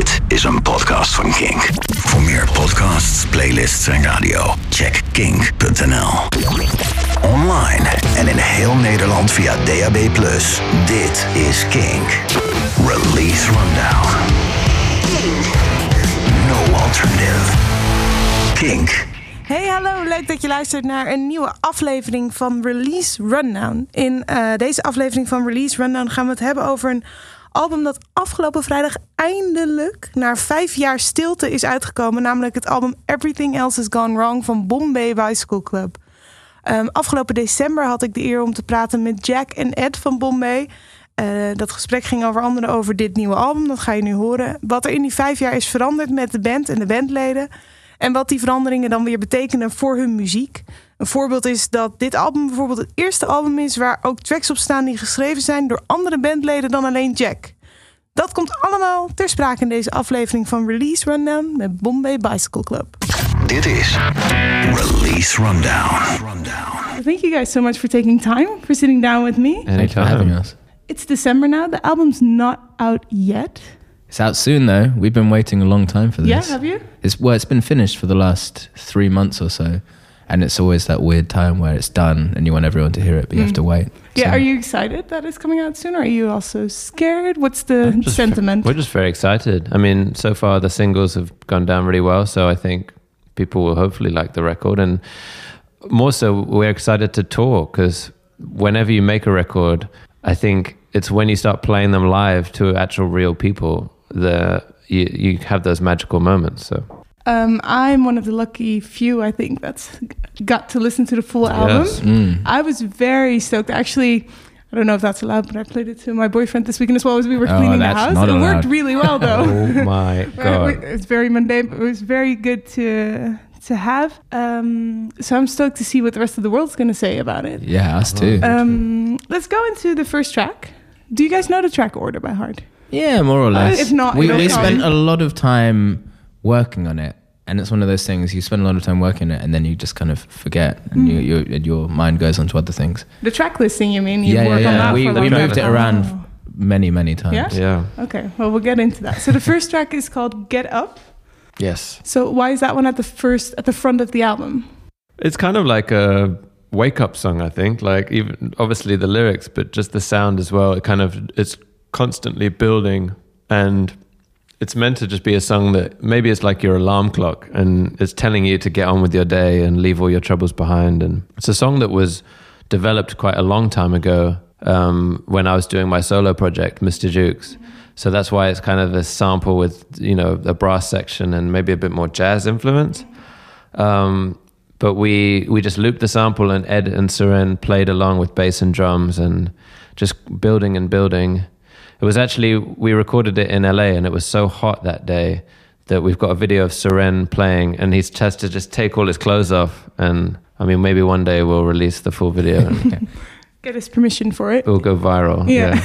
Dit is een podcast van Kink. Voor meer podcasts, playlists en radio, check kink.nl. Online en in heel Nederland via DAB+. Dit is Kink. Release Rundown. No alternative. Kink. Hey, hallo. Leuk dat je luistert naar een nieuwe aflevering van Release Rundown. In uh, deze aflevering van Release Rundown gaan we het hebben over een album dat afgelopen vrijdag eindelijk na vijf jaar stilte is uitgekomen. Namelijk het album Everything Else Has Gone Wrong van Bombay Bicycle Club. Um, afgelopen december had ik de eer om te praten met Jack en Ed van Bombay. Uh, dat gesprek ging over andere over dit nieuwe album. Dat ga je nu horen. Wat er in die vijf jaar is veranderd met de band en de bandleden. En wat die veranderingen dan weer betekenen voor hun muziek. Een voorbeeld is dat dit album bijvoorbeeld het eerste album is waar ook tracks op staan die geschreven zijn door andere bandleden dan alleen Jack. Dat komt allemaal ter sprake in deze aflevering van Release Rundown met Bombay Bicycle Club. Dit is Release Rundown. Thank you guys so much for taking time, for sitting down with me. Thank you for having us. It's December now. The album's not out yet. It's out soon though. We've been waiting a long time for this. Yeah, have you? It's well, it's been finished for the last three months or so, and it's always that weird time where it's done and you want everyone to hear it, but you have mm. to wait. Yeah, So- are you excited that it's coming out soon? Or are you also scared? What's the I'm just- sentiment? We're just very excited. I mean, so far the singles have gone down really well, so I think people will hopefully like the record. And more so, we're excited to tour because whenever you make a record, I think it's when you start playing them live to actual real people that you, you have those magical moments. So Um, I'm one of the lucky few, I think, that's got to listen to the full album. Yes. Mm. I was very stoked. Actually, I don't know if that's allowed, but I played it to my boyfriend this weekend as well as we were Oh, cleaning the house. not It worked really well, though. oh my god. It's very mundane, but it was very good to to have. Um, so I'm stoked to see what the rest of the world's going to say about it. Yeah, us too. Um, let's go into the first track. Do you guys know the track order by heart? yeah, more or less. if not, we, it'll we spent a lot of time working on it, and it's one of those things you spend a lot of time working on it, and then you just kind of forget, and Mm. you, you, and your mind goes on to other things. The track listing, you mean? You yeah, yeah, work on yeah. that We, for we moved it around Oh. many, many times. Yeah? Yeah. Okay, well, we'll get into that. So the first track is called "Get Up." Yes. So why is that one at the first, at the front of the album? It's kind of like a wake up song, I think. Like even obviously the lyrics, but just the sound as well. It kind of it's constantly building and it's meant to just be a song that maybe it's like your alarm clock and it's telling you to get on with your day and leave all your troubles behind. And it's a song that was developed quite a long time ago um, when I was doing my solo project, Mr. Jukes. So that's why it's kind of a sample with, you know, a brass section and maybe a bit more jazz influence. Um, but we we just looped the sample and Ed and Suren played along with bass and drums and just building and building. It was actually we recorded it in LA and it was so hot that day that we've got a video of Suren playing and he's has to just take all his clothes off and I mean maybe one day we'll release the full video and Get his permission for it. it will go viral. Yeah.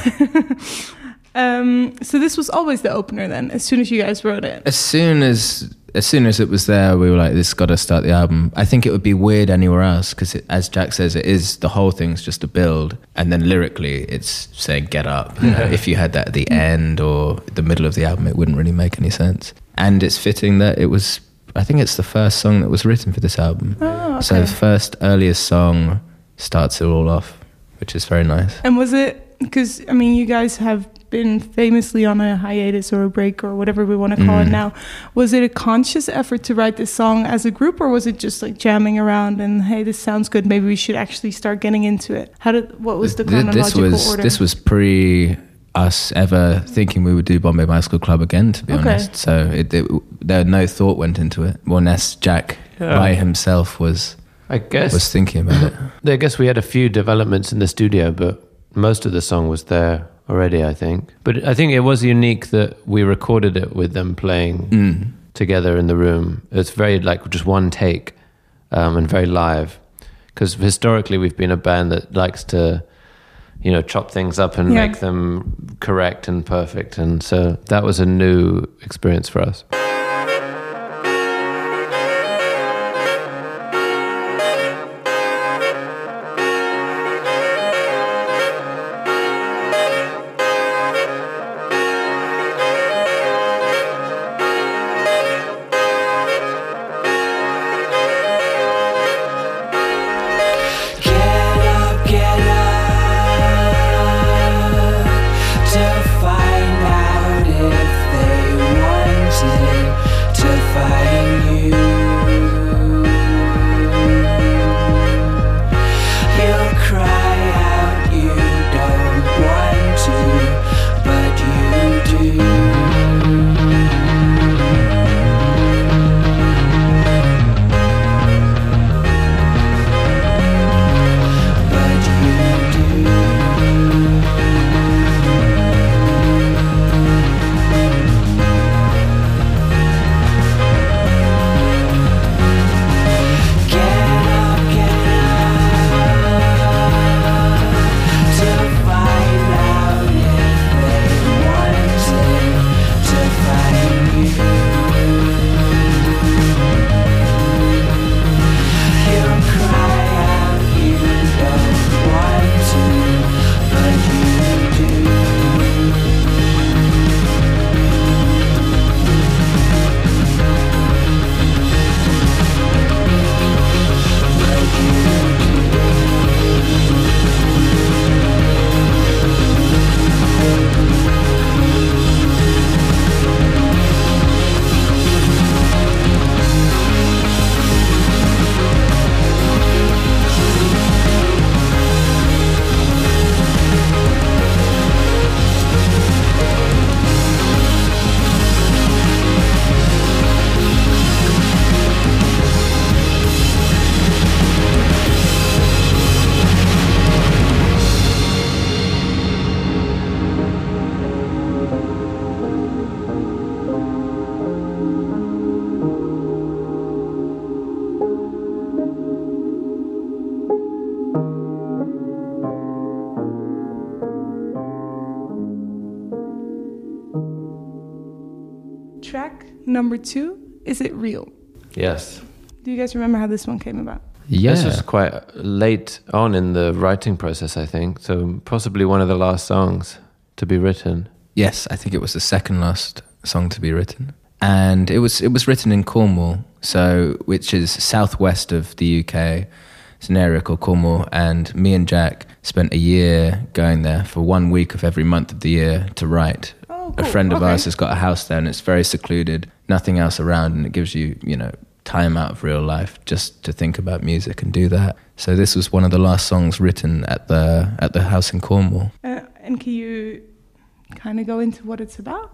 um, so this was always the opener then, as soon as you guys wrote it. as soon as as soon as it was there, we were like, "This got to start the album." I think it would be weird anywhere else because, as Jack says, it is the whole thing's just a build, and then lyrically, it's saying "get up." You know, if you had that at the end or the middle of the album, it wouldn't really make any sense. And it's fitting that it was. I think it's the first song that was written for this album. Oh, So the first earliest song starts it all off, which is very nice. And was it because I mean, you guys have been famously on a hiatus or a break or whatever we want to call it Mm. now. Was it a conscious effort to write this song as a group, or was it just like jamming around and hey, this sounds good, maybe we should actually start getting into it? How did what was the Th- chronological this was order? this was pre us ever thinking we would do Bombay Bicycle Club again. To be Okay. honest, so it, it, there no thought went into it. More less Jack Yeah. by himself was I guess was thinking about it. I guess we had a few developments in the studio, but most of the song was there already, I think. But I think it was unique that we recorded it with them playing Mm. together in the room. It's very like just one take um, and very live. Because historically, we've been a band that likes to, you know, chop things up and Yeah. make them correct and perfect. And so that was a new experience for us. Number two. Is it real? Yes. Do you guys remember how this one came about? Yeah. This was quite late on in the writing process, I think. So possibly one of the last songs to be written. Yes, I think it was the second last song to be written, and it was it was written in Cornwall, so which is southwest of the UK. It's an area called Cornwall, and me and Jack spent a year going there for one week of every month of the year to write. Oh, A friend of Okay. ours has got a house there, and it's very secluded, nothing else around, and it gives you you know time out of real life just to think about music and do that. So this was one of the last songs written at the at the house in Cornwall. Uh, and can you kind of go into what it's about?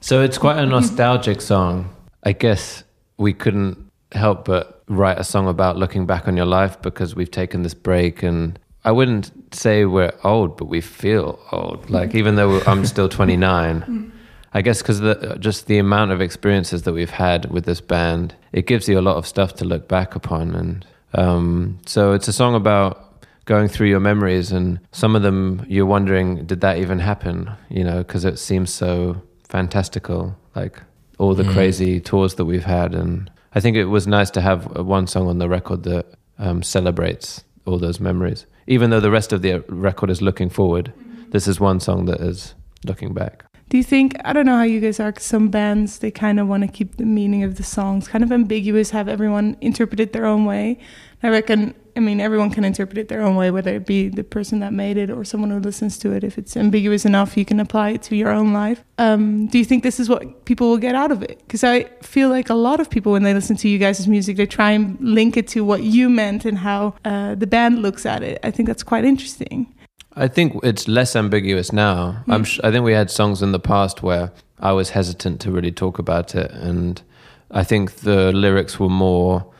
So it's quite a nostalgic song. I guess we couldn't help but write a song about looking back on your life because we've taken this break and I wouldn't say we're old, but we feel old. Like even though I'm still 29, I guess because the, just the amount of experiences that we've had with this band, it gives you a lot of stuff to look back upon. And um, so it's a song about going through your memories, and some of them you're wondering, did that even happen? You know, because it seems so fantastical, like all the crazy tours that we've had. And I think it was nice to have uh, one song on the record that um, celebrates all those memories. Even though the rest of the record is looking forward, this is one song that is looking back. Do you think I don't know how you guys are? some bands they kind of want to keep the meaning of the songs kind of ambiguous, have everyone interpret it their own way. I reckon. I mean, everyone can interpret it their own way, whether it be the person that made it or someone who listens to it. If it's ambiguous enough, you can apply it to your own life. Um, do you think this is what people will get out of it? Because I feel like a lot of people, when they listen to you guys' music, they try and link it to what you meant and how uh, the band looks at it. I think that's quite interesting. I think it's less ambiguous now. I'm sh- I think we had songs in the past where I was hesitant to really talk about it, and I think the lyrics were more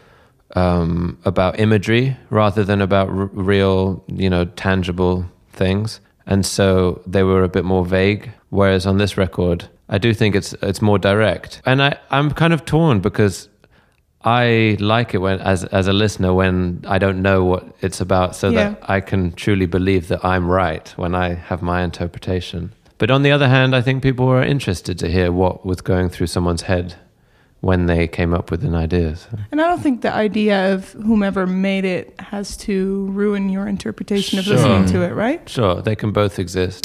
um, about imagery rather than about r- real, you know, tangible things, and so they were a bit more vague. Whereas on this record, I do think it's it's more direct, and I I'm kind of torn because I like it when, as as a listener, when I don't know what it's about, so Yeah. that I can truly believe that I'm right when I have my interpretation. But on the other hand, I think people were interested to hear what was going through someone's head when they came up with an idea. So. And I don't think the idea of whomever made it has to ruin your interpretation of Sure. listening to it, right? Sure, they can both exist.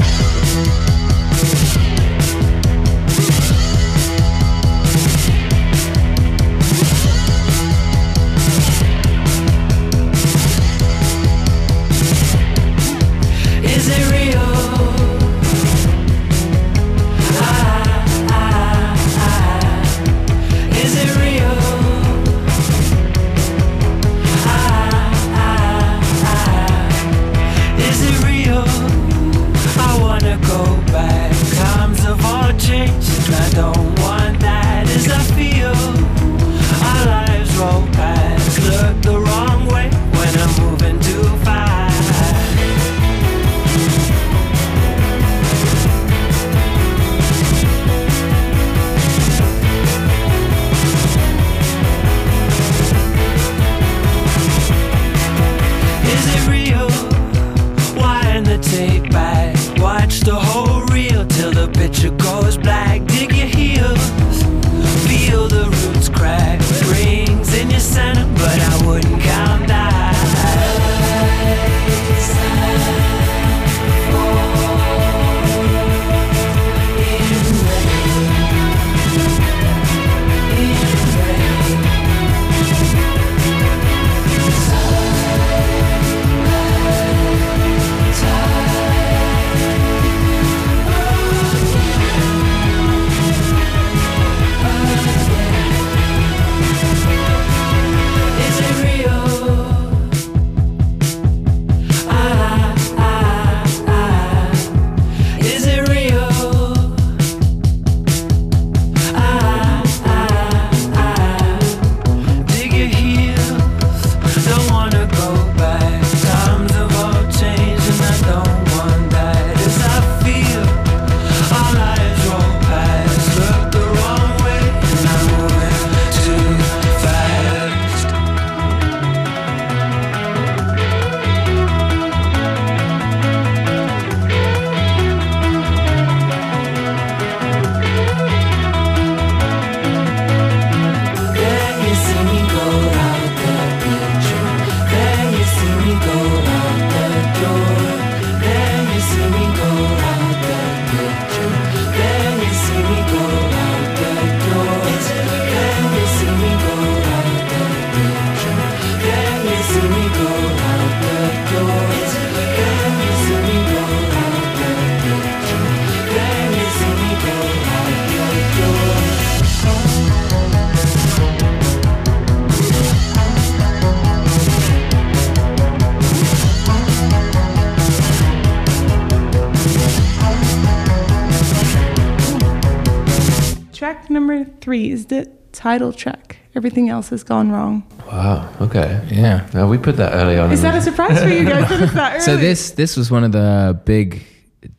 Title track. Everything else has gone wrong. Wow. Okay. Yeah. No, we put that early on. Is that a surprise for you guys? that it's that early? So this this was one of the big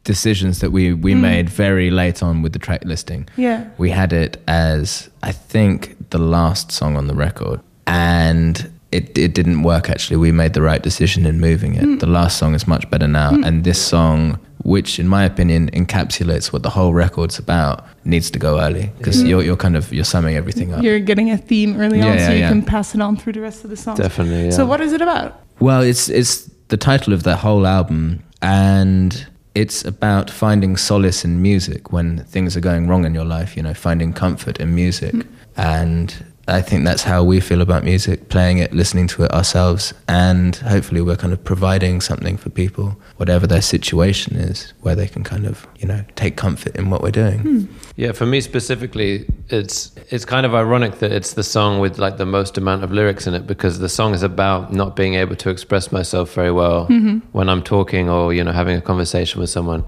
decisions that we we mm. made very late on with the track listing. Yeah. We had it as I think the last song on the record, and it it didn't work. Actually, we made the right decision in moving it. Mm. The last song is much better now, mm. and this song, which in my opinion encapsulates what the whole record's about, needs to go early because mm-hmm. you're you're kind of you're summing everything up. You're getting a theme early Yeah, on, so you yeah. can pass it on through the rest of the song. Definitely. Yeah. So what is it about? Well, it's it's the title of the whole album, and it's about finding solace in music when things are going wrong in your life. You know, finding comfort in music, mm. and I think that's how we feel about music: playing it, listening to it ourselves, and hopefully we're kind of providing something for people, whatever their situation is, where they can kind of you know take comfort in what we're doing. Hmm. Yeah, for me specifically, it's it's kind of ironic that it's the song with like the most amount of lyrics in it because the song is about not being able to express myself very well mm-hmm. when I'm talking or you know having a conversation with someone.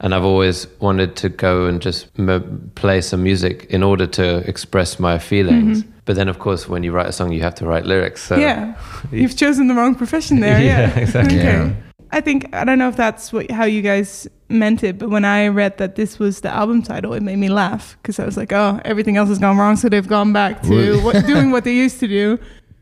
And I've always wanted to go and just m- play some music in order to express my feelings. Mm-hmm. But then, of course, when you write a song, you have to write lyrics. So yeah, you've chosen the wrong profession there. Yeah, Yeah, exactly. Okay. Yeah. I think I don't know if that's what how you guys meant it, but when I read that this was the album title, it made me laugh because I was like, "Oh, everything else has gone wrong, so they've gone back to what, doing what they used to do."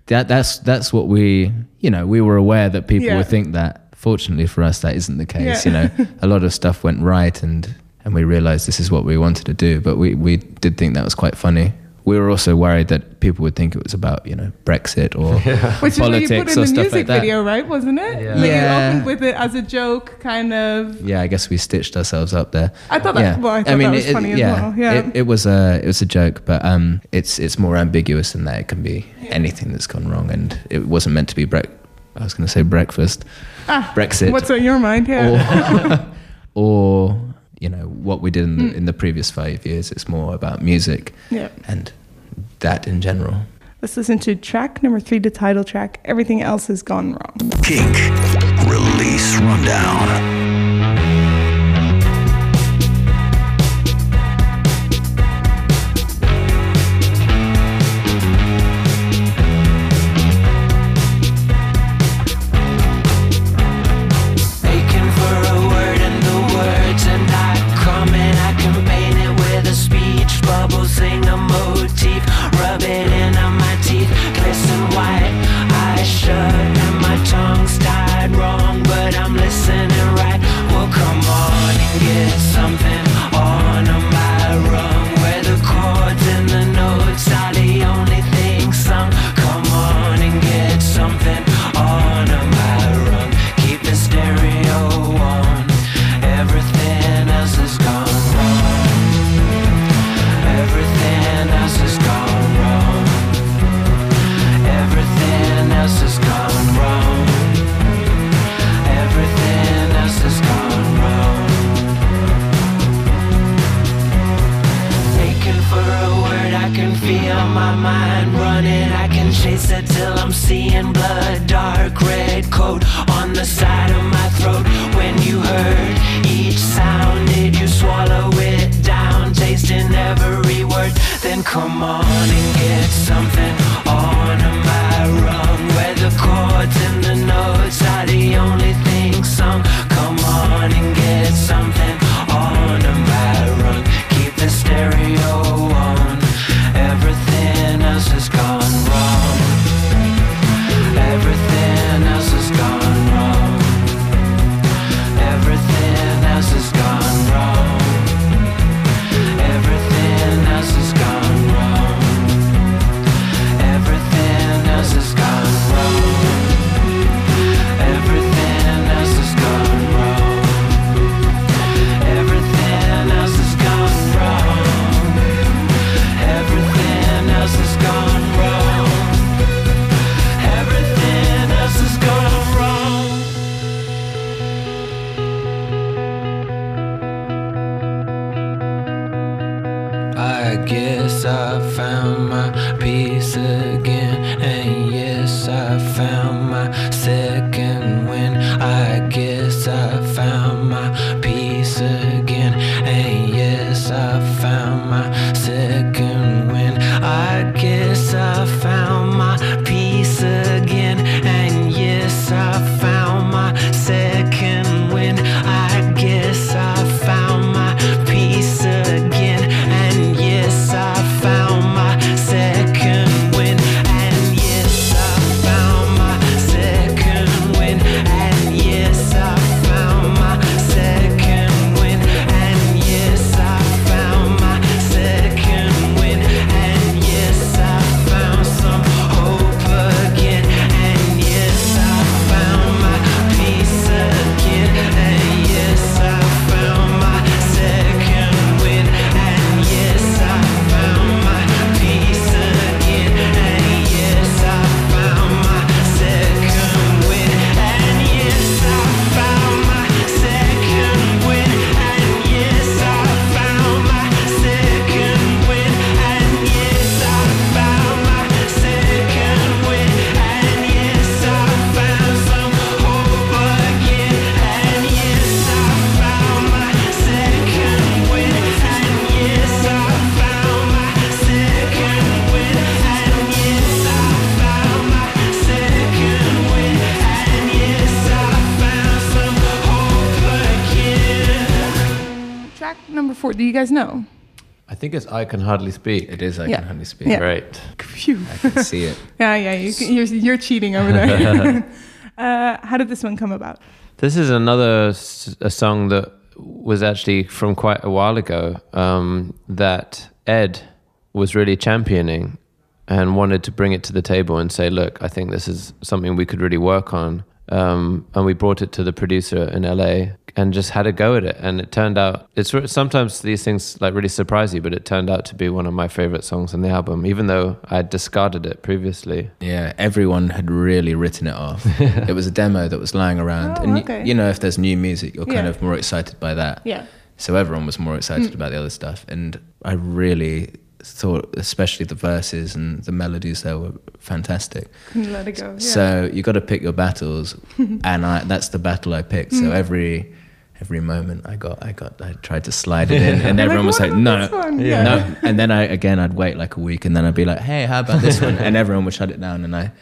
that that's that's what we you know we were aware that people Yeah. would think that fortunately for us that isn't the case Yeah. you know a lot of stuff went right and and we realized this is what we wanted to do but we we did think that was quite funny we were also worried that people would think it was about you know brexit or Which is what you put politics in or the stuff music like that video, right? Wasn't it? Yeah. Like Yeah. you opened with it as a joke, kind of. yeah i guess we stitched ourselves up there I thought that. Well, I thought that was it- funny as yeah, well. Yeah. It, it was a it was a joke, but um, it's it's more ambiguous than that. It can be anything that's gone wrong, and it wasn't meant to be brec. I was going to say breakfast, ah, Brexit, What's on your mind? Yeah. or or you know what we did in the, in the previous five years. It's more about music yeah. and that in general. Let's listen to track number three, the title track. Everything else has gone wrong. Kink. Release Rundown. Guess I found my peace again, and yes, I found think it's I Can Hardly Speak. It is. I Yeah. can hardly speak. Yeah. Great. Phew. I can see it. Yeah, yeah, you, can- you're, you're cheating over there. uh, how did this one come about? This is another s- a song that was actually from quite a while ago um, that Ed was really championing and wanted to bring it to the table and say, "Look, I think this is something we could really work on." Um, and we brought it to the producer in LA and just had a go at it. And it turned out it's sometimes these things like really surprise you, but it turned out to be one of my favorite songs on the album, even though I had discarded it previously. Yeah, everyone had really written it off. it was a demo that was lying around, Oh, and okay. you know, if there's new music, you're kind Yeah. of more excited by that. Yeah. So everyone was more excited about the other stuff, and I really thought, especially the verses and the melodies there were fantastic. Couldn't let it go. Yeah. So you got to pick your battles, and I, that's the battle I picked. Hmm. So every every moment I got, I got, I tried to slide it in, and You're everyone was like, "No, this one?" no." And then I again, I'd wait like a week, and then I'd be like, "Hey, how about this one?" And everyone would shut it down, and I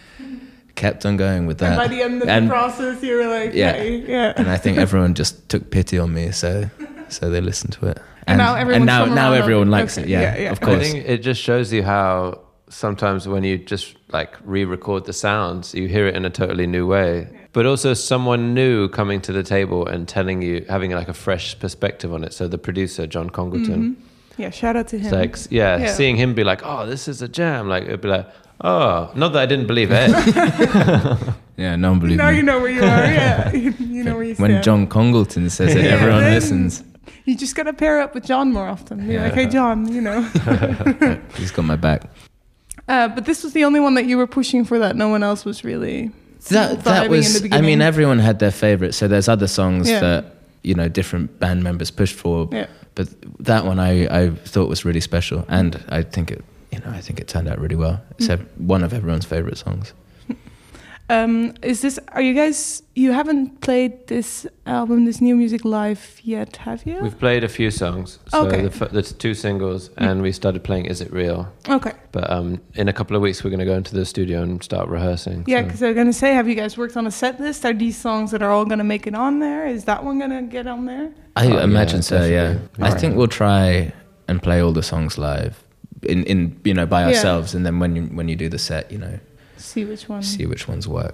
kept on going with that. And by the end of And- the process, you were like, Yeah. hey, yeah. and I think everyone just took pity on me, so so they listened to it. And now everyone's now now everyone likes Okay. it. Yeah, Yeah, yeah. of course. I think it just shows you how sometimes when you just like re-record the sounds, you hear it in a totally new way. But also someone new coming to the table and telling you, having like a fresh perspective on it. So the producer John Congleton, yeah, shout out to him. it's like yeah, Yeah. seeing him be like, "Oh, this is a jam!" Like it'd be like, "Oh, not that I didn't believe it." yeah, no one believed now me. you know where you are. Yeah, you know where you when stand. John Congleton says it, Yeah, everyone listens. You just gotta pair up with John more often. Be like, Yeah. hey, John, you know. He's got my back. Uh, but this was the only one that you were pushing for that no one else was really. That that was. I mean, everyone had their favorite. So there's other songs Yeah. that you know different band members pushed for. Yeah. But that one I I thought was really special, and I think it you know I think it turned out really well. It's Mm. one of everyone's favorite songs. Um, is this? Are you guys? You haven't played this album, this new music live yet, have you? We've played a few songs, so Okay. the, f- the two singles, and we started playing "Is It Real." okay. But um, in a couple of weeks, we're going to go into the studio and start rehearsing. Yeah, so- because I'm gonna say, have you guys worked on a set list? Are these songs that are all gonna make it on there? Is that one gonna get on there? I Oh, yeah, imagine so. Yeah. definitely. I Right. think we'll try and play all the songs live, in in you know by Yeah. ourselves, and then when you when you do the set, you know, See which one. see which ones work.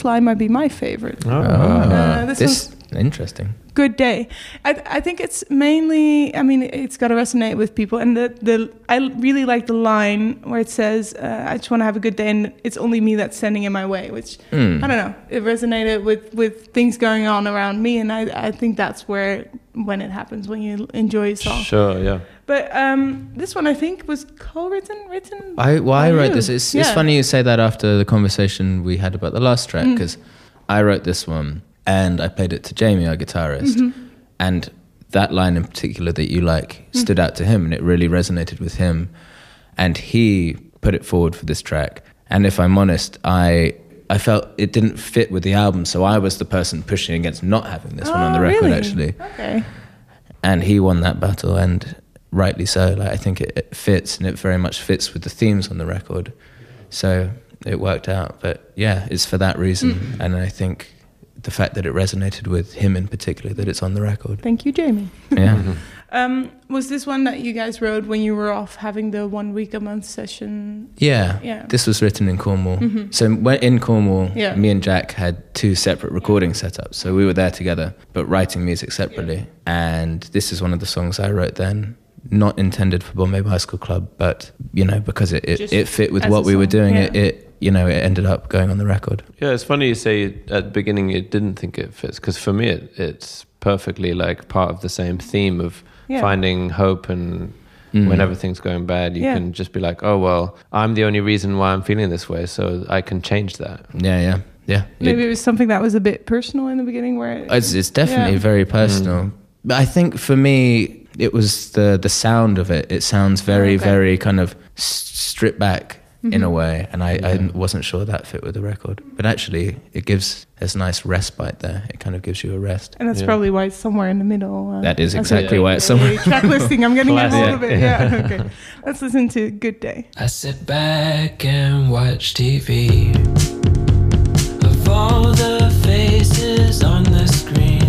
Sly might be my favorite. Oh. Uh, this this interesting. Good day. I, think it's mainly. I mean, it's got to resonate with people, and the the I really like the line where it says, uh, "I just want to have a good day," and it's only me that's standing in my way. Which Hmm. I don't know. It resonated with with things going on around me, and I I think that's where when it happens when you enjoy a song. Sure, yeah. But um, this one I think was co-written, written. I well, I wrote you. this. It's, it's funny you say that after the conversation we had about the last track Mm. because I wrote this one and I played it to Jamie, our guitarist, Mm-hmm. and that line in particular that you like Mm. stood out to him and it really resonated with him, and he put it forward for this track. And if I'm honest, I. I felt it didn't fit with the album, so I was the person pushing against not having this one on Oh, the record, really? actually Okay. and he won that battle and rightly so like i think it, it fits and it very much fits with the themes on the record so it worked out but yeah it's for that reason and i think the fact that it resonated with him in particular that it's on the record Thank you, Jamie. yeah Um, was this one that you guys wrote when you were off having the one week a month session? yeah Yeah. this was written in cornwall Mhm. so when in cornwall Yeah. me and jack had two separate recording setups so we were there together but writing music separately and this is one of the songs i wrote then not intended for bombay bicycle club but you know because it, it, Just it fit with what a we were doing yeah. it, it you know it ended up going on the record Yeah, it's funny you say at the beginning you didn't think it fits because for me it, it's perfectly like part of the same theme of Yeah. finding hope and Mm. when everything's going bad you Yeah. can just be like oh well I'm the only reason why I'm feeling this way so I can change that. yeah yeah yeah Maybe It- it was something that was a bit personal in the beginning, where it, it's, it's definitely Yeah. very personal but i think for me it was the the sound of it it sounds very Okay. very kind of stripped back in a Mhm. way and I, Yeah. I wasn't sure that fit with the record but actually it gives there's a nice respite there it kind of gives you a rest and that's Yeah. probably why it's somewhere in the middle. Uh, That is as a- exactly why it's somewhere- Track listing. I'm getting a hold Classic. of it. Yeah. Okay. Let's listen to "Good Day." I sit back and watch TV. Of all the faces on the screen,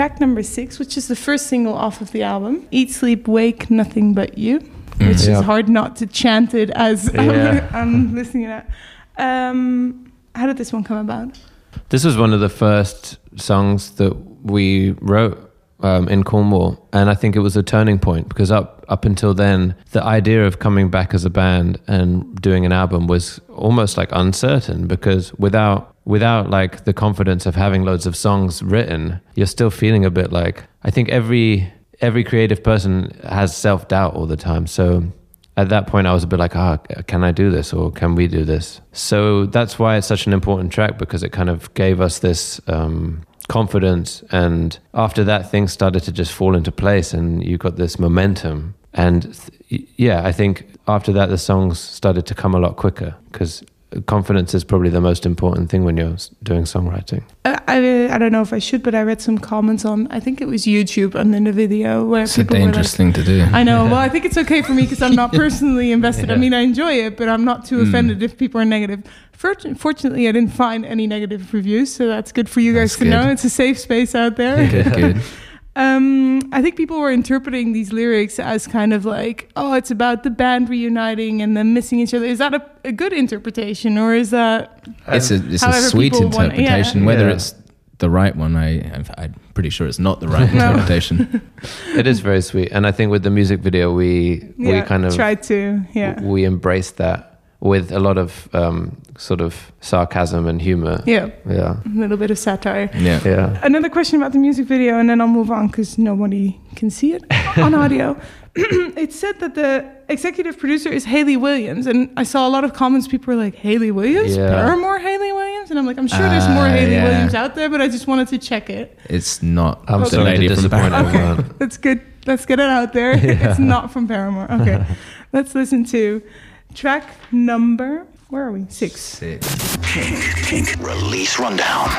track number six, which is the first single off of the album Eat, Sleep, Wake, Nothing But You, which Yeah. is hard not to chant it as Yeah. I'm listening to that. Um, how did this one come about? This was one of the first songs that we wrote um, in Cornwall, and I think it was a turning point because up up until then, the idea of coming back as a band and doing an album was almost like uncertain because without without like the confidence of having loads of songs written, you're still feeling a bit like I think every every creative person has self doubt all the time. So at that point I was a bit like, ah, can I do this or can we do this? So that's why it's such an important track because it kind of gave us this um, confidence. And after that, things started to just fall into place and you got this momentum. And th- yeah, I think after that, the songs started to come a lot quicker because confidence is probably the most important thing when you're doing songwriting. Uh, I, I don't know if I should, but I read some comments on, I think it was YouTube and then the video where It's a people were like, dangerous thing to do. I know. Well, I think it's okay for me because I'm not personally invested. I mean, I enjoy it, but I'm not too Mm. offended if people are negative. Fortunately, I didn't find any negative reviews, so that's good for you guys That's to good. know. It's a safe space out there. good, good. Um, I think people were interpreting these lyrics as kind of like, oh, it's about the band reuniting and them missing each other. Is that a, a good interpretation, or is that It's a it's a sweet people want- yeah. interpretation. Whether Yeah. it's the right one, I I'm pretty sure it's not the right No. interpretation. it is very sweet. And I think with the music video, we, we kind of try to yeah we embraced that with a lot of um, sort of sarcasm and humor. yeah Yeah. a little bit of satire. Yeah. Yeah. Another question about the music video, and then I'll move on because nobody can see it on audio. it said that the executive producer is Haley Williams, and I saw a lot of comments. People were like, "Haley Williams, Yeah. Paramore, Haley Williams," and I'm like, "I'm sure there's more Ah, Haley yeah. Williams out there, but I just wanted to check it." It's not I'm the sorry lady to disappoint Paramore. everyone. That's good. Let's get it out there. It's not from Paramore. Okay, let's listen to track number. Where are we? Six. Six. Kink, kink, release rundown.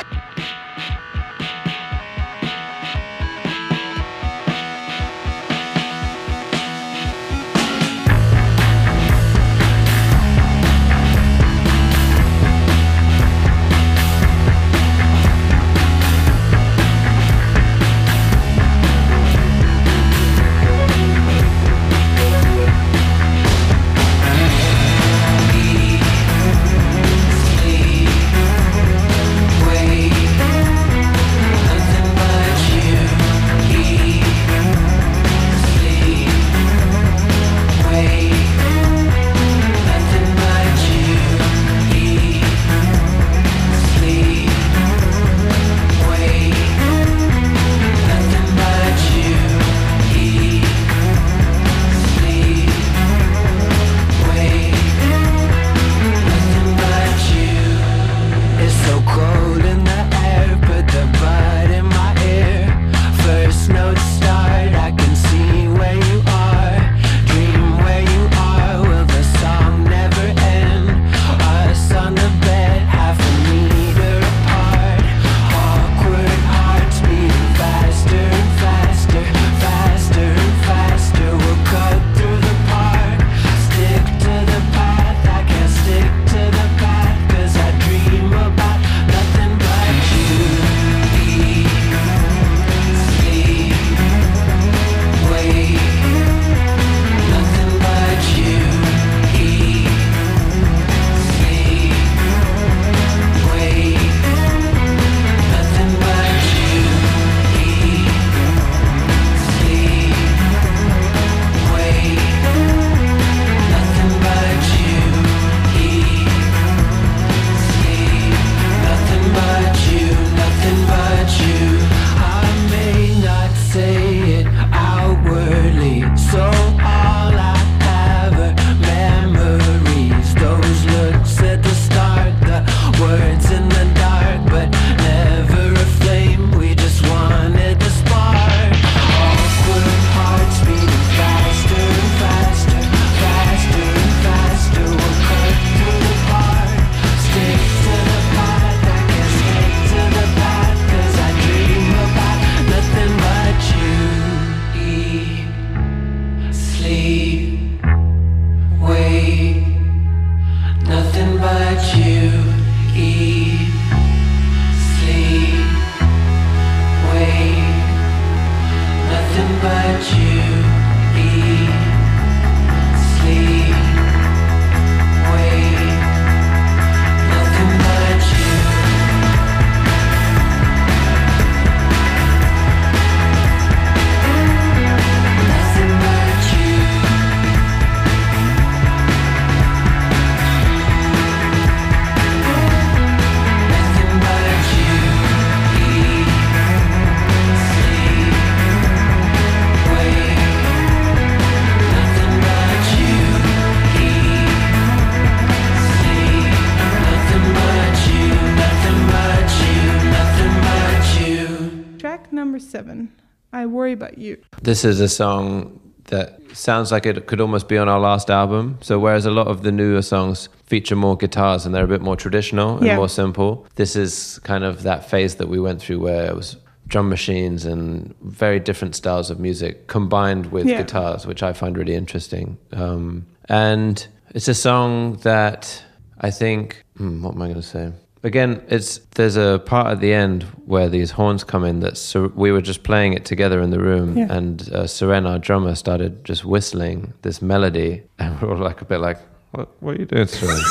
I worry about you. This is a song that sounds like it could almost be on our last album. So whereas a lot of the newer songs feature more guitars and they're a bit more traditional and Yeah. more simple, this is kind of that phase that we went through where it was drum machines and very different styles of music combined with Yeah. guitars, which I find really interesting. Um, and it's a song that I think, hmm, what am I going to say? Again, it's there's a part at the end where these horns come in that Ser- we were just playing it together in the room, Yeah. and uh, Suren, our drummer, started just whistling this melody, and we were all like a bit like, "What, what are you doing, Suren?"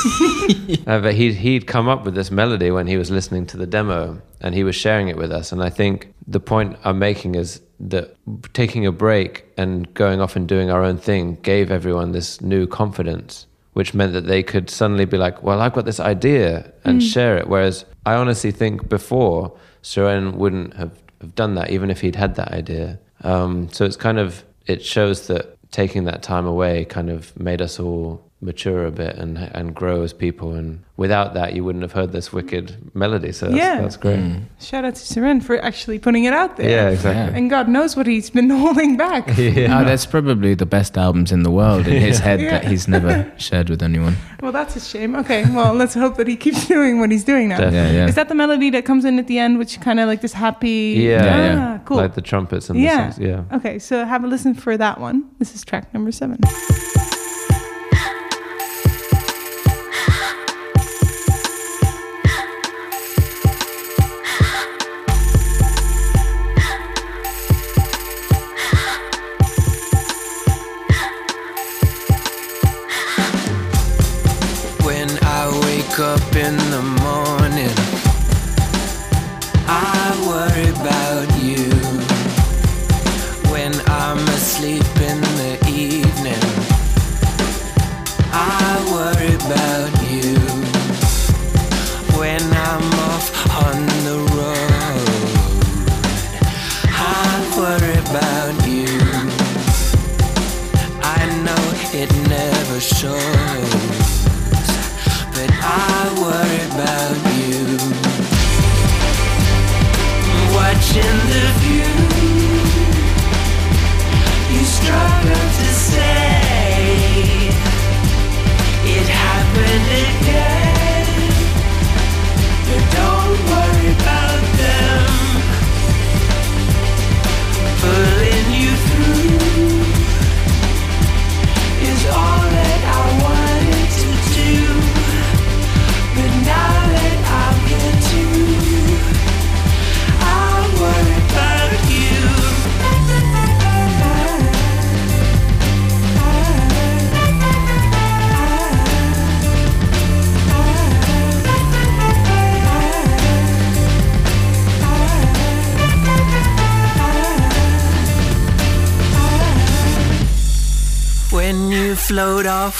uh, but he'd he'd come up with this melody when he was listening to the demo, and he was sharing it with us. And I think the point I'm making is that taking a break and going off and doing our own thing gave everyone this new confidence which meant that they could suddenly be like, well, I've got this idea and share it. Whereas I honestly think before, Suren wouldn't have, have done that, even if he'd had that idea. Um, so it's kind of, it shows that taking that time away kind of made us all mature a bit and and grow as people. And without that, you wouldn't have heard this wicked melody. So that's, Yeah. that's great. Shout out to Suren for actually putting it out there. Yeah, exactly. And God knows what he's been holding back. Oh, that's probably the best albums in the world in his head that he's never shared with anyone. Well, that's a shame. Okay, well, let's hope that he keeps doing what he's doing now. Definitely. Yeah, yeah. Is that the melody that comes in at the end, which kind of like this happy? Yeah, ah, yeah. cool. Like the trumpets and Yeah. the songs. Yeah. Okay, so have a listen for that one. This is track number seven.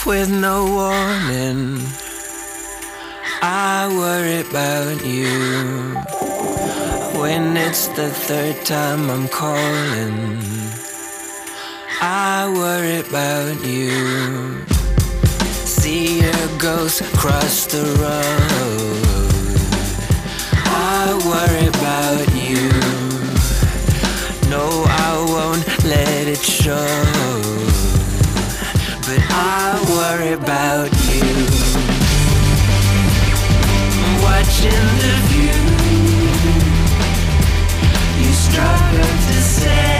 With no warning, I worry about you. When it's the third time I'm calling, I worry about you. See your ghost cross the road. I worry about you. No, I won't let it show but I worry about you. Watching the view, you struggle to say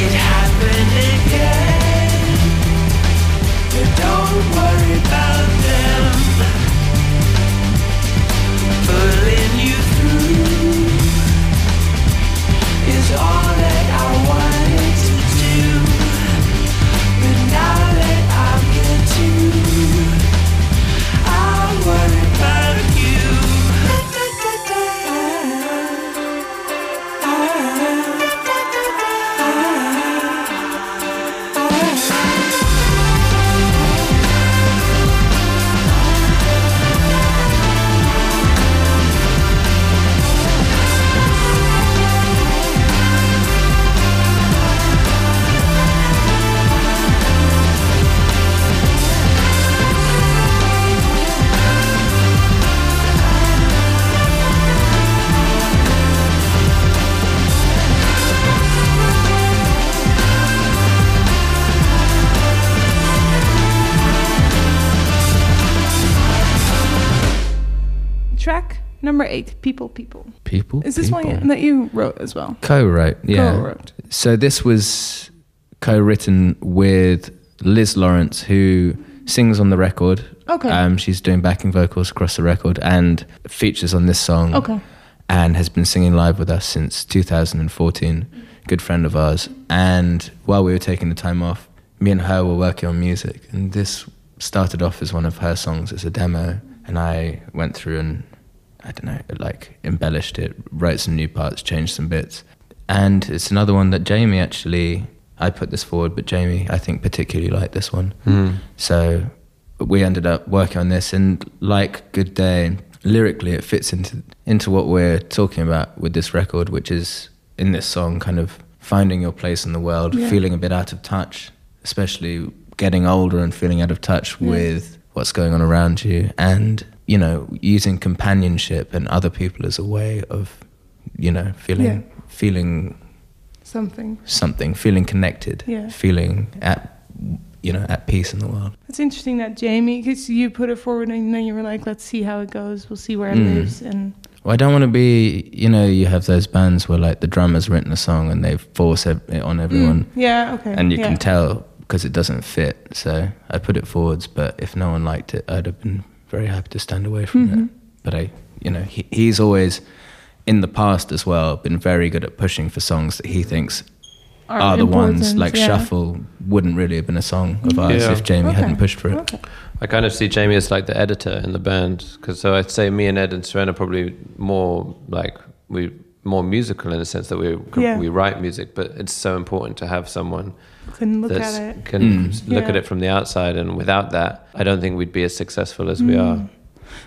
it happened again. But don't worry about People, People. People. Is this people. one that you wrote as well? Co-wrote, yeah. Co-wrote. So this was co-written with Liz Lawrence, who sings on the record. Okay. Um, she's doing backing vocals across the record and features on this song. Okay. And has been singing live with us since 2014. Good friend of ours. And while we were taking the time off, me and her were working on music, and this started off as one of her songs as a demo. And I went through and I don't know, like embellished it, wrote some new parts, changed some bits. And it's another one that Jamie actually, I put this forward, but Jamie, I think, particularly liked this one. Hmm. So we ended up working on this, and like Good Day, lyrically, it fits into into what we're talking about with this record, which is in this song, kind of finding your place in the world, Yeah. feeling a bit out of touch, especially getting older and feeling out of touch Yeah. with what's going on around you, and you know, using companionship and other people as a way of, you know, feeling Yeah. feeling Something. something, feeling connected, Yeah. feeling at you know at peace in the world. It's interesting that Jamie, because you put it forward and then you were like, let's see how it goes. We'll see where it Mm. lives. And Well, I don't want to be, you know, you have those bands where like the drummer's written a song and they force it on everyone, Mm, yeah, okay. and you yeah. can tell because it doesn't fit. So I put it forwards, but if no one liked it, I'd have been very happy to stand away from Mm-hmm. it. But I, you know, he, he's always in the past as well been very good at pushing for songs that he thinks are, the ones like yeah. Shuffle wouldn't really have been a song of ours Yeah. if Jamie Okay. hadn't pushed for it. Okay. I kind of see Jamie as like the editor in the band because so I'd say me and Ed and Suren are probably more like we more musical in the sense that we Yeah. we write music, but it's so important to have someone Couldn't look at it. can Mm. s- look at it from the outside, and without that, I don't think we'd be as successful as we Mm. are.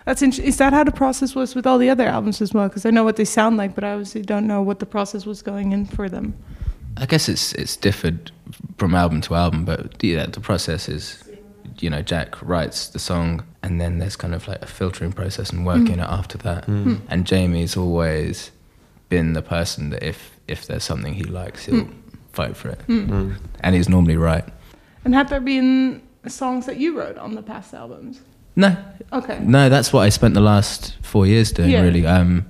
That's int- is that how the process was with all the other albums as well? Because I know what they sound like, but I obviously don't know what the process was going in for them. I guess it's it's differed from album to album, but yeah, the process is, you know, Jack writes the song, and then there's kind of like a filtering process and working it after that. And Jamie's always been the person that if if there's something he likes, he'll fight for it, Mm. and he's normally right. And have there been songs that you wrote on the past albums? No, Okay. no, that's what I spent the last four years doing. Yeah. Really, um,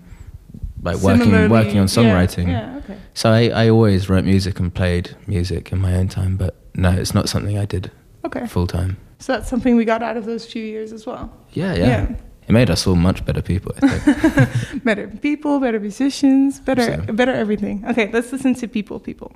like working Similarly, working on yeah, songwriting. Yeah, okay. So I, I always wrote music and played music in my own time, but no, it's not something I did Okay. full time. So that's something we got out of those few years as well. Yeah, yeah, Yeah. It made us all much better people, I think. Better people, better musicians, better So. better everything. Okay, let's listen to People People.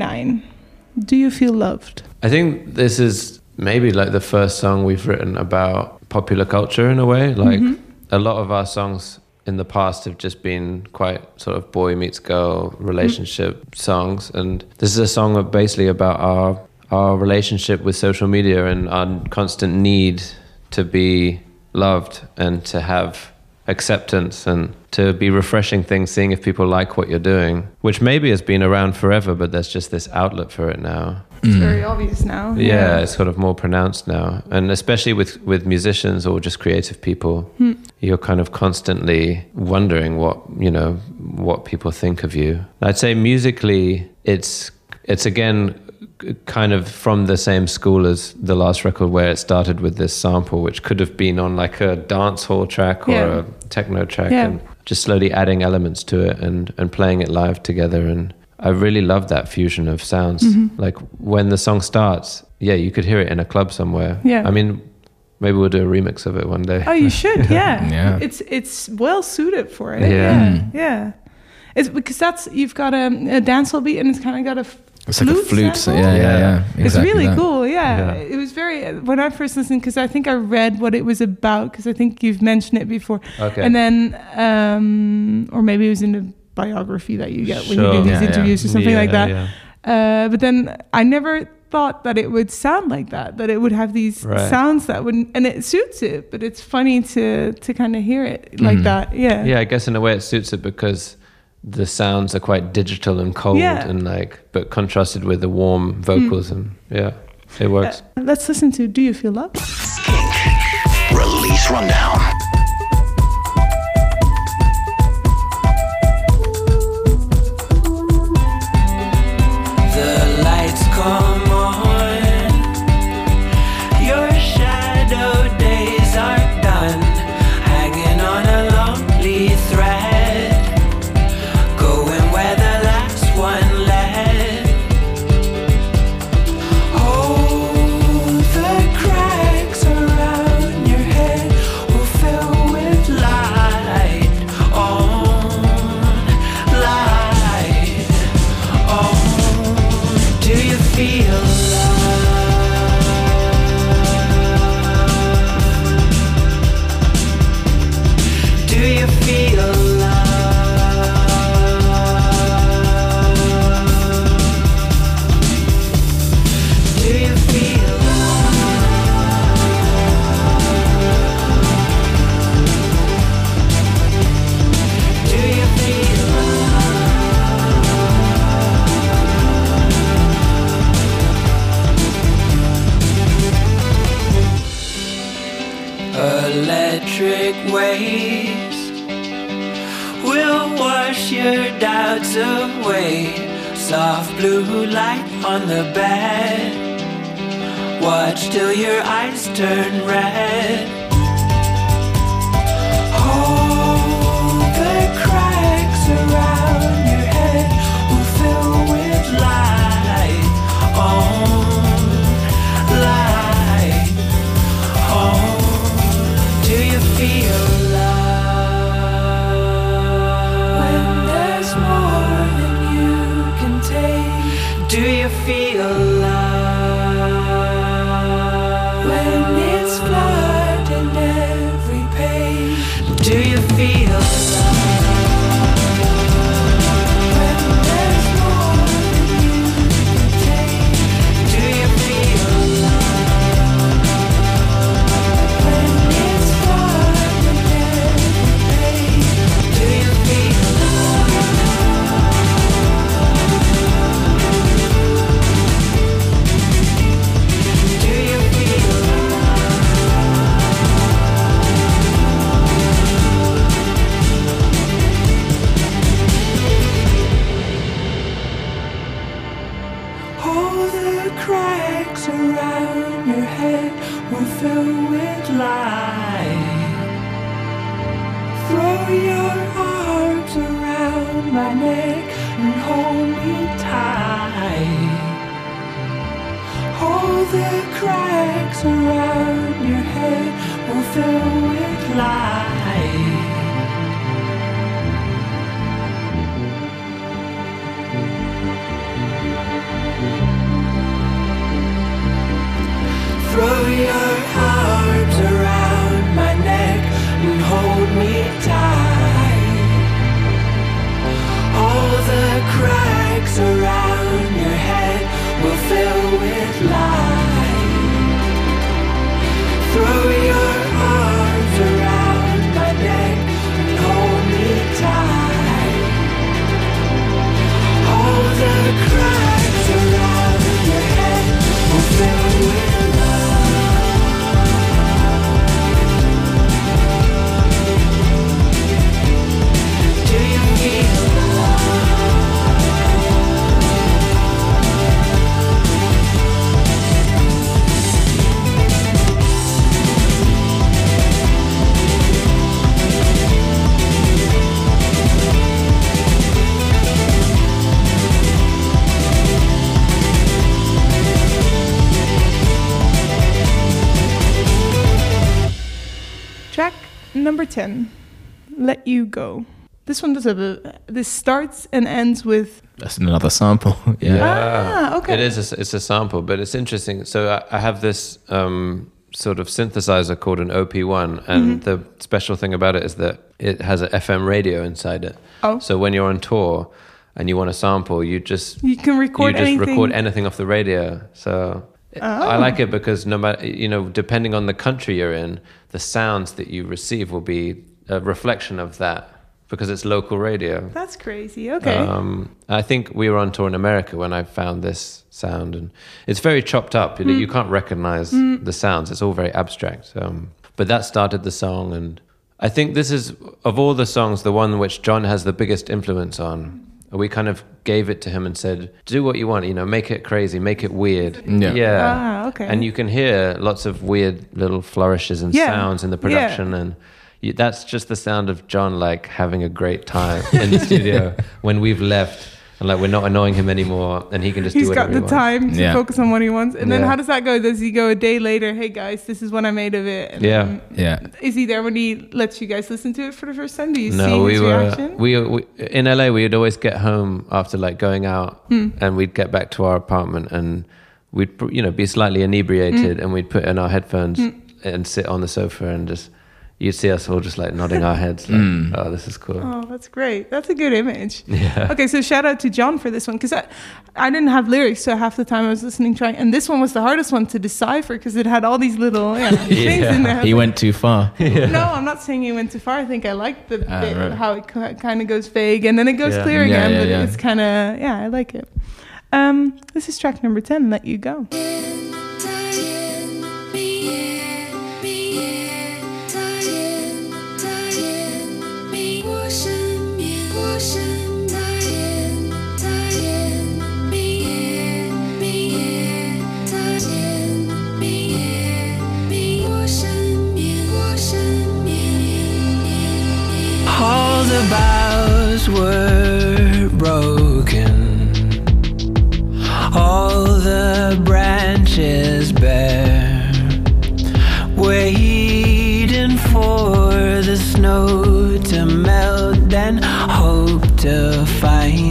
Nine. Do you feel loved? I think this is maybe like the first song we've written about popular culture in a way. Like mm-hmm. a lot of our songs in the past have just been quite sort of boy meets girl mm-hmm. relationship songs, and this is a song basically about our our relationship with social media and our constant need to be loved and to have acceptance and to be refreshing things, seeing if people like what you're doing, which maybe has been around forever, but there's just this outlet for it now. Mm. It's very obvious now. Yeah, it's sort of more pronounced now, and especially with with musicians or just creative people, hmm. you're kind of constantly wondering what you know what people think of you. I'd say musically, it's it's again kind of from the same school as the last record where it started with this sample which could have been on like a dance hall track or Yeah. a techno track Yeah. and just slowly adding elements to it and and playing it live together and I really love that fusion of sounds. Mm-hmm. Like when the song starts, yeah, you could hear it in a club somewhere. Yeah. I mean, maybe we'll do a remix of it one day. Oh, you should. Yeah. Yeah. It's it's well suited for it. Yeah. Yeah. Yeah. It's because that's you've got a, a dancehall beat and it's kind of got a f- It's like a flute. sample. yeah, yeah, yeah. It's really that. cool. Yeah. Yeah. It was very when I first listened because I think I read what it was about because I think you've mentioned it before. Okay. And then um or maybe it was in the biography that you get when you do these Yeah, yeah. interviews or something like that. yeah. Uh, but then I never thought that it would sound like that. That it would have these Right. sounds that wouldn't, and it suits it. But it's funny to to kind of hear it like Mhm. that. Yeah. Yeah, I guess in a way it suits it because the sounds are quite digital and cold Yeah. and like, but contrasted with the warm vocals and yeah, it works. Uh, let's listen to "Do You Feel Love." This one does have a. This starts and ends with. That's another sample. yeah. Ah, okay. It is. A, it's a sample, but it's interesting. So I, I have this um, sort of synthesizer called an OP1, and Mm-hmm. the special thing about it is that it has an FM radio inside it. Oh. So when you're on tour and you want a sample, you just You can record you just anything. record anything off the radio. So I Oh. like it because no matter you know, depending on the country you're in, the sounds that you receive will be a reflection of that because it's local radio. That's crazy. Okay. Um, I think we were on tour in America when I found this sound, and it's very chopped up. You, know, you can't recognize the sounds; it's all very abstract. Um, but that started the song, and I think this is of all the songs, the one which John has the biggest influence on. We kind of gave it to him and said, "Do what you want. You know, make it crazy, make it weird." Yeah. yeah. Ah, okay. And you can hear lots of weird little flourishes and Yeah. sounds in the Yeah. production, and you, that's just the sound of John like having a great time in the studio when we've left and like we're not annoying him anymore, and he can just He's do got whatever the he wants. time to Yeah. focus on what he wants. And then Yeah. how does that go? Does he go a day later? Hey guys, this is what I made of it. And Yeah. then- Yeah. Is he there when he lets you guys listen to it for the first time? Do you see No, we his were reaction? we, we in LA. We'd always get home after like going out, Hmm. and we'd get back to our apartment, and we'd you know be slightly inebriated, Hmm. and we'd put in our headphones and sit on the sofa and just you'd see us all just like nodding our heads, like, oh, this is cool. Oh, that's great. That's a good image. Yeah. Okay, so shout out to John for this one because I, I didn't have lyrics, so half the time I was listening, trying, and this one was the hardest one to decipher because it had all these little yeah, things in there. He went too far. No, I'm not saying he went too far. I think I like the Ah, bit right. how it kind of goes vague and then it goes Yeah. clear Yeah, again, yeah, but yeah. it's kind of yeah, I like it. Um, this is track number ten. Let you go. The boughs were broken, all the branches bare, waiting for the snow to melt and hope to find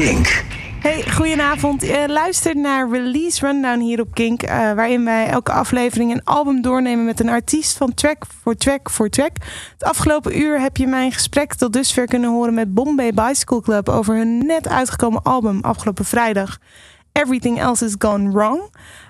Kink. Hey, goedenavond. Je luistert naar Release Rundown hier op Kink. eh, waarin wij elke aflevering een album doornemen met een artiest van track voor track voor track. Het afgelopen uur heb je mijn gesprek tot dusver kunnen horen met Bombay Bicycle Club over hun net uitgekomen album afgelopen vrijdag. Everything Else Is Gone Wrong.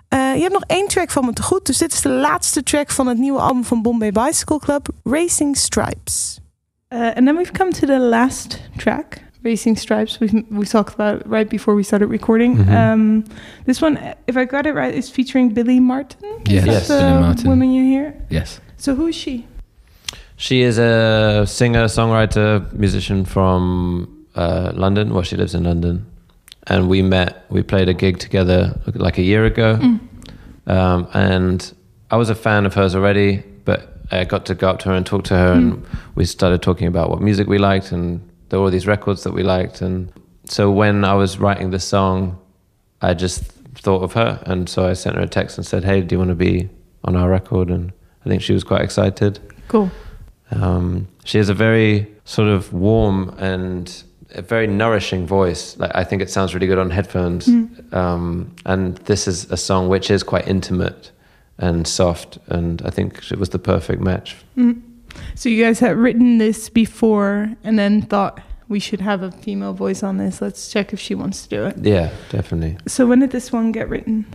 Eh, je hebt nog één track van me te goed, dus dit is de laatste track van het nieuwe album van Bombay Bicycle Club, Racing Stripes. Uh, and then we've come to the last track, Racing Stripes. We we talked about right before we started recording. Mhm. Um, this one, if I got it right, is featuring Billie Marten. Yes, Is Yes. that Billie the Marten. woman you hear. Yes. So who is she? She is a singer, songwriter, musician from uh, London. Well, she lives in London, and we met. We played a gig together like a year ago, um, and I was a fan of hers already. But I got to go up to her and talk to her, and we started talking about what music we liked, and there were all these records that we liked, and so when I was writing the song, I just thought of her, and so I sent her a text and said, "Hey, do you want to be on our record?" And I think she was quite excited. Cool. Um, she has a very sort of warm and a very nourishing voice. Like I think it sounds really good on headphones. Um, and this is a song which is quite intimate and soft, and I think it was the perfect match. So you guys had written this before, and then thought we should have a female voice on this. Let's check if she wants to do it. Yeah, definitely. So when did this one get written?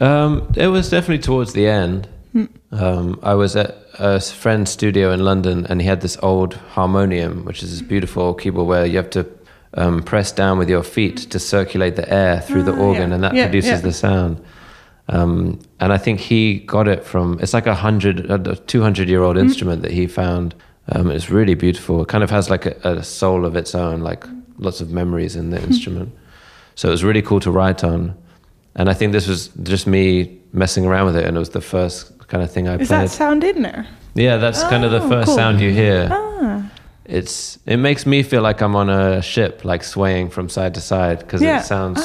Um, it was definitely towards the end. Um, I was at a friend's studio in London, and he had this old harmonium, which is this beautiful keyboard where you have to um, press down with your feet to circulate the air through the Ah, organ, yeah. and that Yeah, produces yeah. the sound. Um, and I think he got it from it's like a hundred, a two hundred year old Mm-hmm. instrument that he found. Um, it's really beautiful. It kind of has like a, a soul of its own, like lots of memories in Mm-hmm. the instrument. So it was really cool to write on. And I think this was just me messing around with it, and it was the first kind of thing I Is played. Is that sound in there? yeah, that's kind of the Oh, first cool. sound you hear. Ah, It's it makes me feel like I'm on a ship, like swaying from side to side, because Yeah. it sounds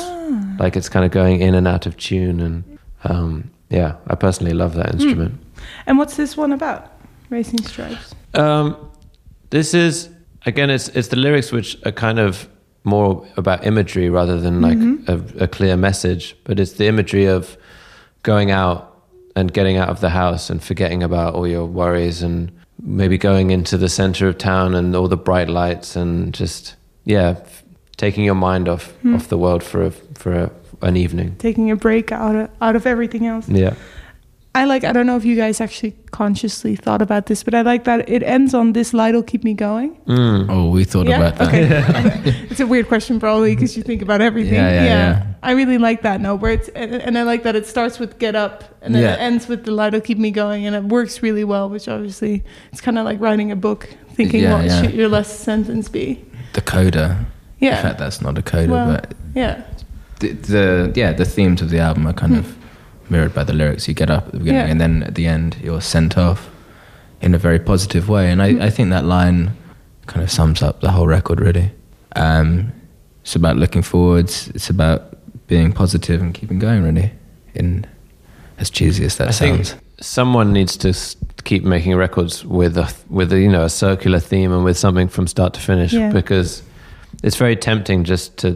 like it's kind of going in and out of tune. And um, yeah, I personally love that instrument. and what's this one about? Racing Stripes. Um, this is again, it's it's the lyrics which are kind of more about imagery rather than like a, a clear message. But it's the imagery of going out and getting out of the house and forgetting about all your worries and maybe going into the center of town and all the bright lights and just yeah, f- taking your mind off off the world for a, for a, an evening. Taking a break out of out of everything else. Yeah. I like. I don't know if you guys actually consciously thought about this, but I like that it ends on "This light'll keep me going." Mm. Oh, we thought yeah. about that. Okay. it's a weird question, probably, because you think about everything. Yeah, yeah, yeah. I really like that. No, where it's and, and I like that it starts with "Get up" and then Yeah. it ends with "The light'll keep me going," and it works really well. Which obviously, it's kind of like writing a book, thinking Yeah, what yeah. should your last sentence be. The coda. Yeah. In fact, that's not a coda, Well, but Yeah. The, the yeah the themes of the album are kind of mirrored by the lyrics. You get up at the beginning. Yeah. and then at the end, you're sent off in a very positive way. And. I, I think that line kind of sums up the whole record. Really, um, it's about looking forwards. It's about being positive and keeping going. Really, in as cheesy as that I sounds. think someone needs to keep making records with a with a you know a circular theme and with something from start to finish Yeah. because it's very tempting just to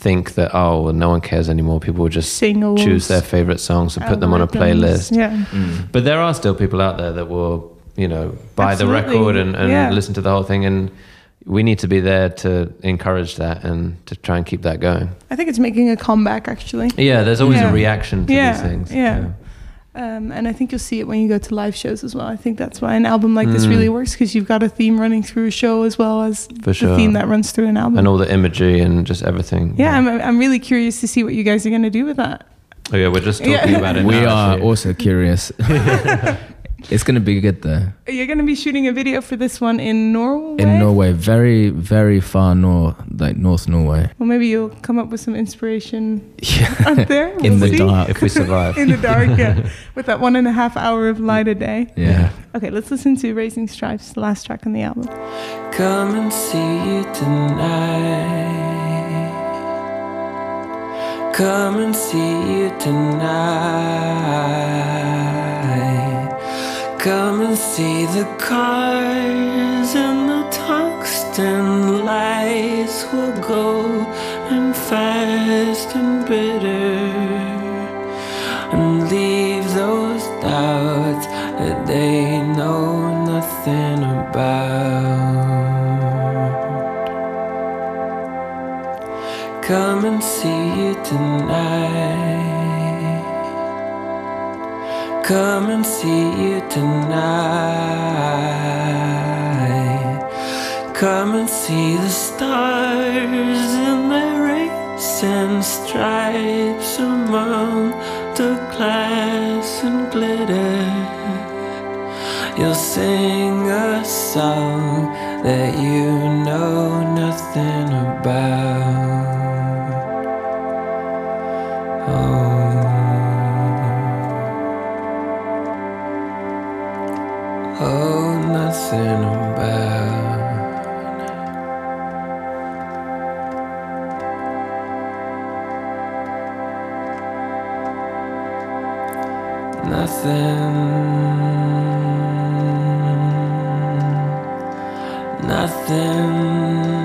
think that oh well, no one cares anymore. People will just Singles. choose their favorite songs and put them on a playlist. Yeah. Mm. But there are still people out there that will you know buy the record and, and Yeah. listen to the whole thing and. We need to be there to encourage that and to try and keep that going. I think it's making a comeback actually. Yeah, there's always Yeah. a reaction to Yeah, these things. yeah. Um, and I think you'll see it when you go to live shows as well. I think that's why an album like this Mm. really works because you've got a theme running through a show as well as For sure. the theme that runs through an album. and all the imagery and just everything. yeah, I'm, I'm really curious to see what you guys are going to do with that. Oh yeah, we're just talking Yeah. about it. we now, are actually. also curious. it's going to be good though. You're going to be shooting a video for this one in Norway. In Norway, very very far north, like North Norway. Well, maybe you'll come up with some inspiration Yeah. out there. In We'll the see. dark. if we survive. In the dark, yeah. With that one and a half hour of light a day. Yeah. Okay, let's listen to Racing Stripes, the last track on the album. Come and see you tonight. Come and see you tonight. Come and see the cars and the tungsten lights will go and fast and bitter and leave those doubts that they know nothing about. Come and see you tonight. Come and see you tonight. Come and see the stars in their racing stripes among the glass and glitter. You'll sing a song that you know nothing about. Nothing about. Nothing. Nothing.